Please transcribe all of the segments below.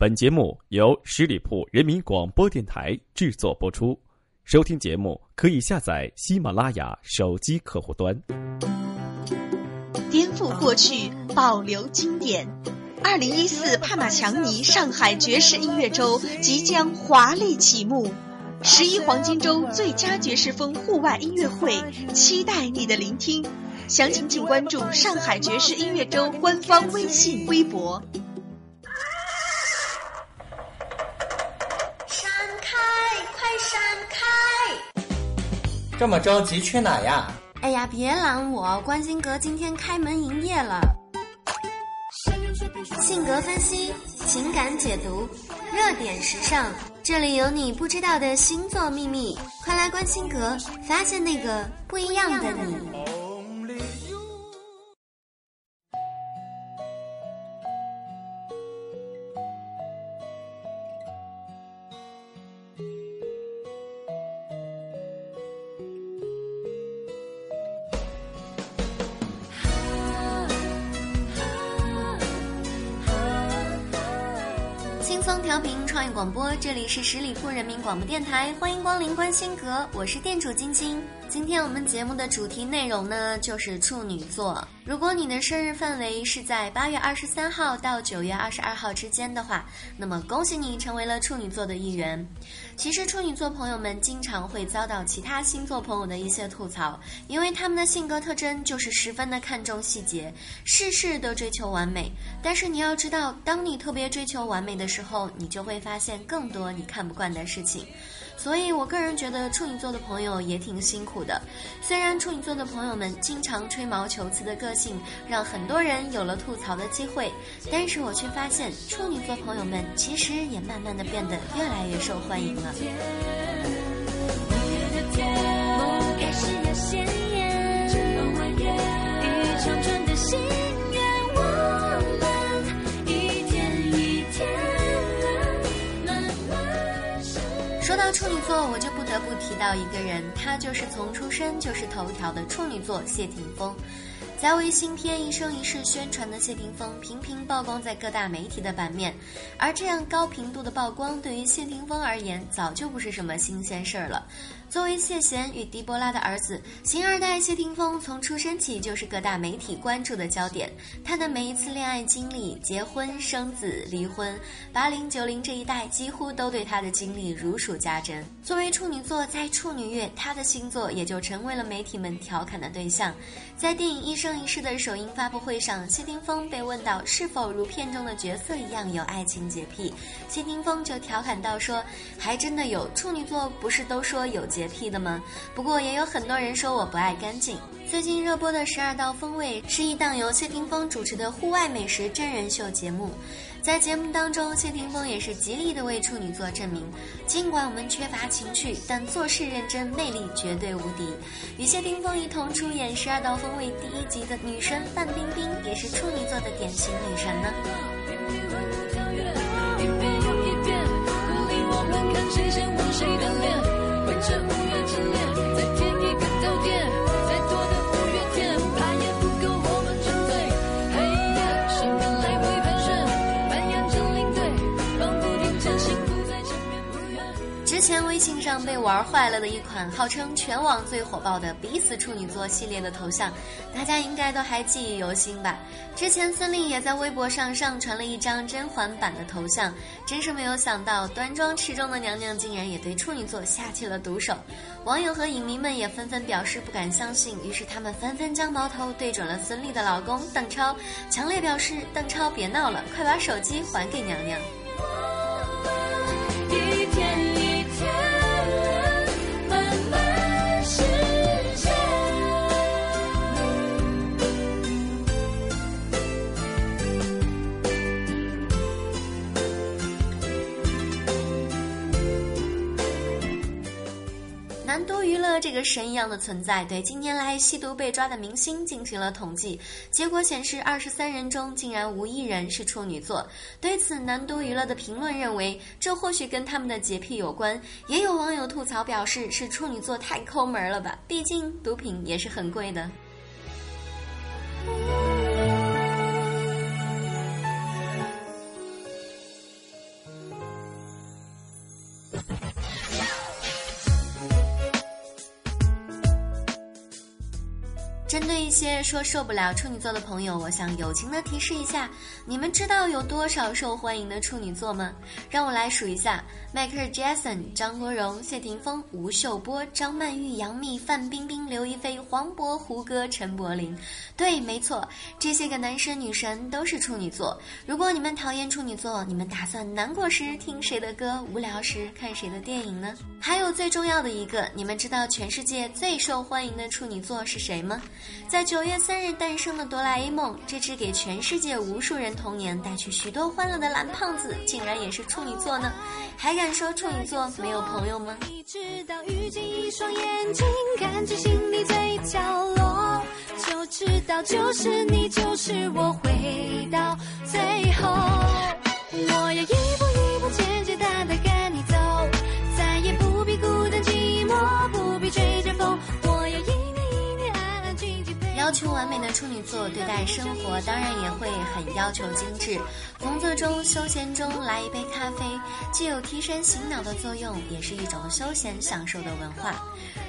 本节目由十里铺人民广播电台制作播出。收听节目可以下载喜马拉雅手机客户端。颠覆过去，保留经典。二零一四帕玛强尼上海爵士音乐周即将华丽启幕，十一黄金周最佳爵士风户外音乐会，期待你的聆听。详情请关注上海爵士音乐周官方微信、微博。这么着急去哪呀？哎呀，别拦我！关心阁今天开门营业了。性格分析、情感解读、热点时尚，这里有你不知道的星座秘密，快来关心阁，发现那个不一样的你。广播，这里是十里铺人民广播电台，欢迎光临观星阁，我是店主晶晶。今天我们节目的主题内容呢，就是处女座。如果你的生日范围是在八月二十三号到九月二十二号之间的话，那么恭喜你成为了处女座的一员。其实处女座朋友们经常会遭到其他星座朋友的一些吐槽，因为他们的性格特征就是十分的看重细节，事事都追求完美。但是你要知道，当你特别追求完美的时候，你就会发现更多你看不惯的事情。所以，我个人觉得处女座的朋友也挺辛苦的。虽然处女座的朋友们经常吹毛求疵的个性，让很多人有了吐槽的机会，但是我却发现处女座朋友们其实也慢慢的变得越来越受欢迎了。处女座，我就不得不提到一个人，他就是从出生就是头条的处女座谢霆锋。在为新片《一生一世》宣传的谢霆锋频频曝光在各大媒体的版面，而这样高频度的曝光对于谢霆锋而言早就不是什么新鲜事儿了。作为谢贤与狄波拉的儿子，星二代谢霆锋从出生起就是各大媒体关注的焦点。他的每一次恋爱经历、结婚、生子、离婚，八零九零这一代几乎都对他的经历如数家珍。作为处女座，在处女月，他的星座也就成为了媒体们调侃的对象。在电影《一生一世》的首映发布会上，谢霆锋被问到是否如片中的角色一样有爱情洁癖，谢霆锋就调侃道说：“还真的有，处女座不是都说有洁癖的吗？不过也有很多人说我不爱干净。”最近热播的《十二道锋味》是一档由谢霆锋主持的户外美食真人秀节目。在节目当中，谢霆锋也是极力的为处女座证明，尽管我们缺乏情趣，但做事认真，魅力绝对无敌。与谢霆锋一同出演《十二道锋味》第一集的女神范冰冰，也是处女座的典型女神呢。上被玩坏了的一款号称全网最火爆的“彼此处女座”系列的头像，大家应该都还记忆犹新吧？之前孙俪也在微博上上传了一张甄嬛版的头像，真是没有想到端庄持重的娘娘竟然也对处女座下起了毒手。网友和影迷们也纷纷表示不敢相信，于是他们纷纷将矛头对准了孙俪的老公邓超，强烈表示：“邓超别闹了，快把手机还给娘娘。”神一样的存在，对近年来吸毒被抓的明星进行了统计，结果显示，二十三人中竟然无一人是处女座。对此，南都娱乐的评论认为，这或许跟他们的洁癖有关。也有网友吐槽表示，是处女座太抠门了吧？毕竟毒品也是很贵的。针对一些说受不了处女座的朋友，我想友情的提示一下：你们知道有多少受欢迎的处女座吗？让我来数一下：迈克尔·杰森、张国荣、谢霆锋、吴秀波、张曼玉、杨幂、范冰冰、刘亦菲、黄渤、胡歌、陈柏霖。对，没错，这些个男神女神都是处女座。如果你们讨厌处女座，你们打算难过时听谁的歌，无聊时看谁的电影呢？还有最重要的一个，你们知道全世界最受欢迎的处女座是谁吗？在九月三日诞生的哆啦 A 梦，这只给全世界无数人童年带去许多欢乐的蓝胖子，竟然也是处女座呢？还敢说处女座没有朋友吗？就知道就是你，就是我，回到出完处女座对待生活当然也会很要求精致，工作中、休闲中来一杯咖啡，既有提神醒脑的作用，也是一种休闲享受的文化。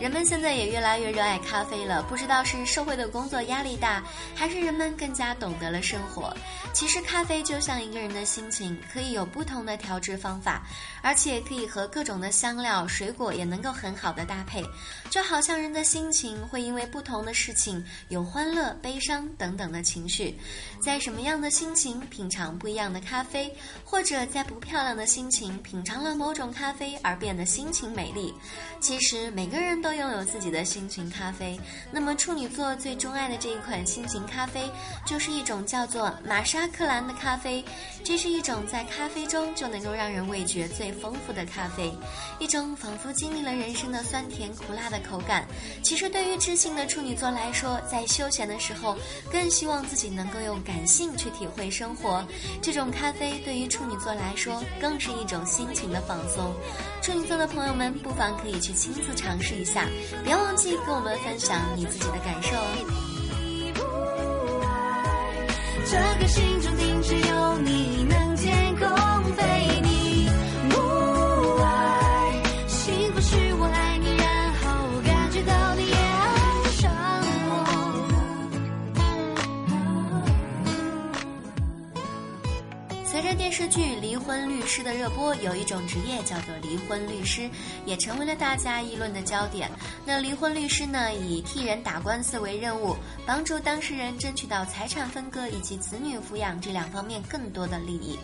人们现在也越来越热爱咖啡了，不知道是社会的工作压力大，还是人们更加懂得了生活。其实咖啡就像一个人的心情，可以有不同的调制方法，而且可以和各种的香料、水果也能够很好的搭配，就好像人的心情会因为不同的事情有。欢乐、悲伤等等的情绪，在什么样的心情品尝不一样的咖啡，或者在不漂亮的心情品尝了某种咖啡而变得心情美丽。其实每个人都拥有自己的心情咖啡。那么处女座最钟爱的这一款心情咖啡，就是一种叫做玛莎克兰的咖啡。这是一种在咖啡中就能够让人味觉最丰富的咖啡，一种仿佛经历了人生的酸甜苦辣的口感。其实对于知性的处女座来说，在休闲的时候候，更希望自己能够用感性去体会生活。这种咖啡对于处女座来说，更是一种心情的放松。处女座的朋友们，不妨可以去亲自尝试一下，别忘记跟我们分享你自己的感受哦。随着电视剧《离婚律师》的热播，有一种职业叫做离婚律师，也成为了大家议论的焦点。那离婚律师呢，以替人打官司为任务，帮助当事人争取到财产分割以及子女抚养这两方面更多的利益。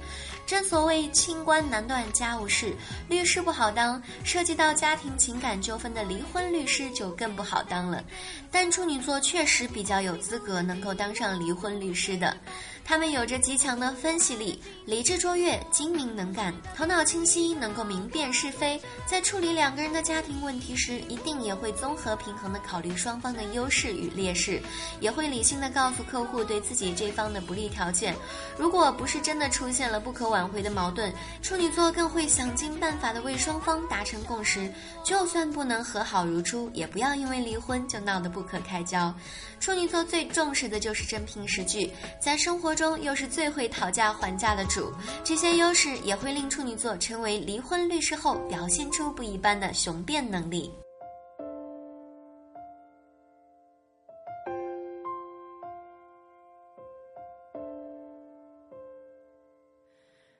正所谓清官难断家务事，律师不好当，涉及到家庭情感纠纷的离婚律师就更不好当了。但处女座确实比较有资格能够当上离婚律师的。他们有着极强的分析力，理智卓越，精明能干，头脑清晰，能够明辨是非。在处理两个人的家庭问题时，一定也会综合平衡的考虑双方的优势与劣势，也会理性的告诉客户对自己这方的不利条件。如果不是真的出现了不可挽回的矛盾，处女座更会想尽办法的为双方达成共识。就算不能和好如初，也不要因为离婚就闹得不可开交。处女座最重视的就是真凭实据，在生活中又是最会讨价还价的主，这些优势也会令处女座成为离婚律师后表现出不一般的雄辩能力。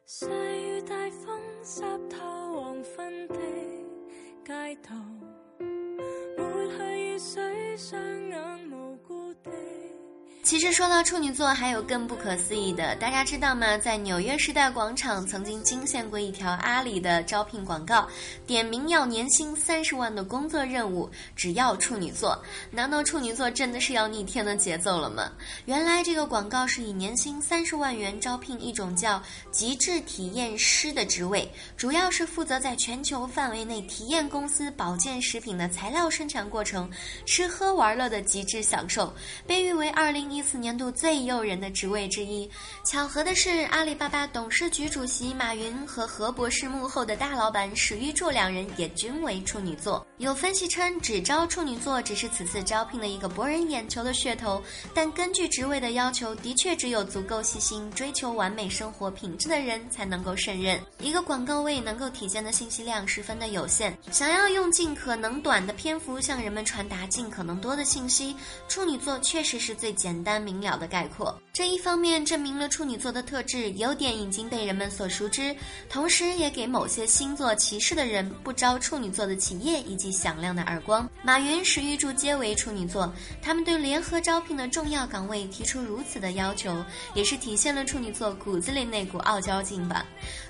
细雨大风湿透黄昏的街道，抹去雨水，双眼。其实说到处女座，还有更不可思议的，大家知道吗？在纽约时代广场曾经惊现过一条阿里的招聘广告，点名要年薪三十万的工作任务，只要处女座。难道处女座真的是要逆天的节奏了吗？原来这个广告是以年薪三十万元招聘一种叫极致体验师的职位，主要是负责在全球范围内体验公司保健食品的材料生产过程，吃喝玩乐的极致享受，被誉为二零。2014年度最诱人的职位之一。巧合的是，阿里巴巴董事局主席马云和何博士幕后的大老板史玉柱两人也均为处女座。有分析称，只招处女座只是此次招聘的一个博人眼球的噱头，但根据职位的要求，的确只有足够细心、追求完美生活品质的人才能够胜任。一个广告位能够体现的信息量十分的有限，想要用尽可能短的篇幅向人们传达尽可能多的信息，处女座确实是最简单明了的概括。这一方面证明了处女座的特质优点已经被人们所熟知，同时也给某些星座歧视的人不招处女座的企业以及响亮的耳光。马云、史玉柱皆为处女座，他们对联合招聘的重要岗位提出如此的要求，也是体现了处女座骨子里那股傲娇劲吧。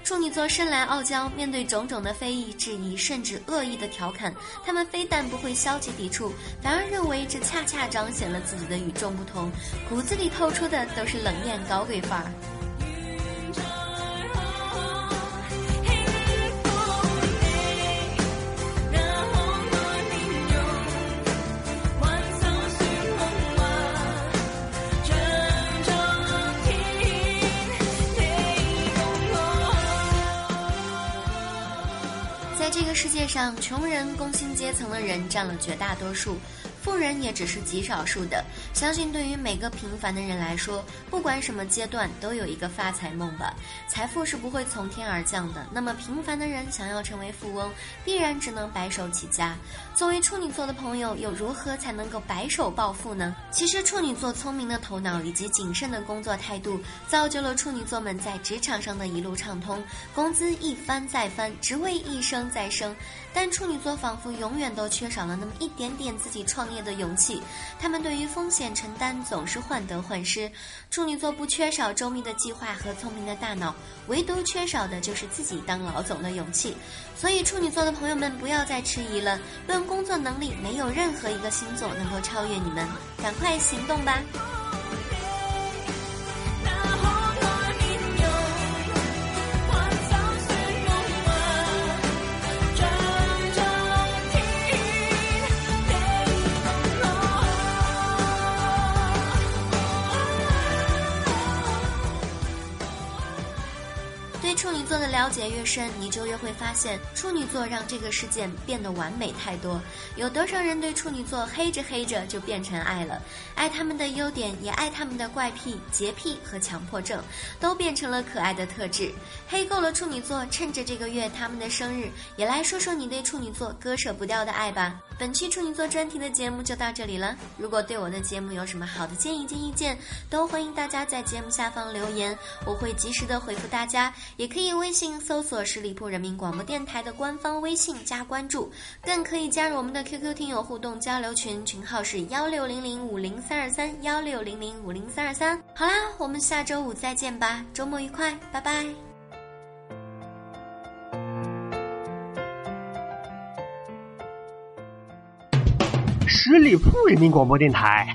处女座生来傲娇，面对种种的非议、质疑，甚至恶意的调侃，他们非但不会消极抵触，反而认为这恰恰彰显了自己的与众不同，骨子里透出的。都是冷艳高贵范儿。在这个世界上，穷人、工薪阶层的人占了绝大多数。富人也只是极少数的，相信对于每个平凡的人来说，不管什么阶段，都有一个发财梦吧。财富是不会从天而降的，那么平凡的人想要成为富翁，必然只能白手起家。作为处女座的朋友，又如何才能够白手暴富呢？其实处女座聪明的头脑以及谨慎的工作态度，造就了处女座们在职场上的一路畅通，工资一翻再翻，职位一升再升。但处女座仿佛永远都缺少了那么一点点自己创业的勇气，他们对于风险承担总是患得患失。处女座不缺少周密的计划和聪明的大脑，唯独缺少的就是自己当老总的勇气。所以处女座的朋友们不要再迟疑了，论工作能力，没有任何一个星座能够超越你们，赶快行动吧！解越深，你就越会发现，处女座让这个世界变得完美太多。有多少人对处女座黑着黑着就变成爱了？爱他们的优点，也爱他们的怪癖、洁癖和强迫症，都变成了可爱的特质。黑够了处女座，趁着这个月他们的生日，也来说说你对处女座割舍不掉的爱吧。本期处女座专题的节目就到这里了。如果对我的节目有什么好的建议及意见，都欢迎大家在节目下方留言，我会及时的回复大家。也可以微信搜索十里铺人民广播电台的官方微信加关注，更可以加入我们的 QQ 听友互动交流群，群号是幺六零零五零三二三幺六零零五零三二三。好啦，我们下周五再见吧，周末愉快，拜拜。十里铺人民广播电台，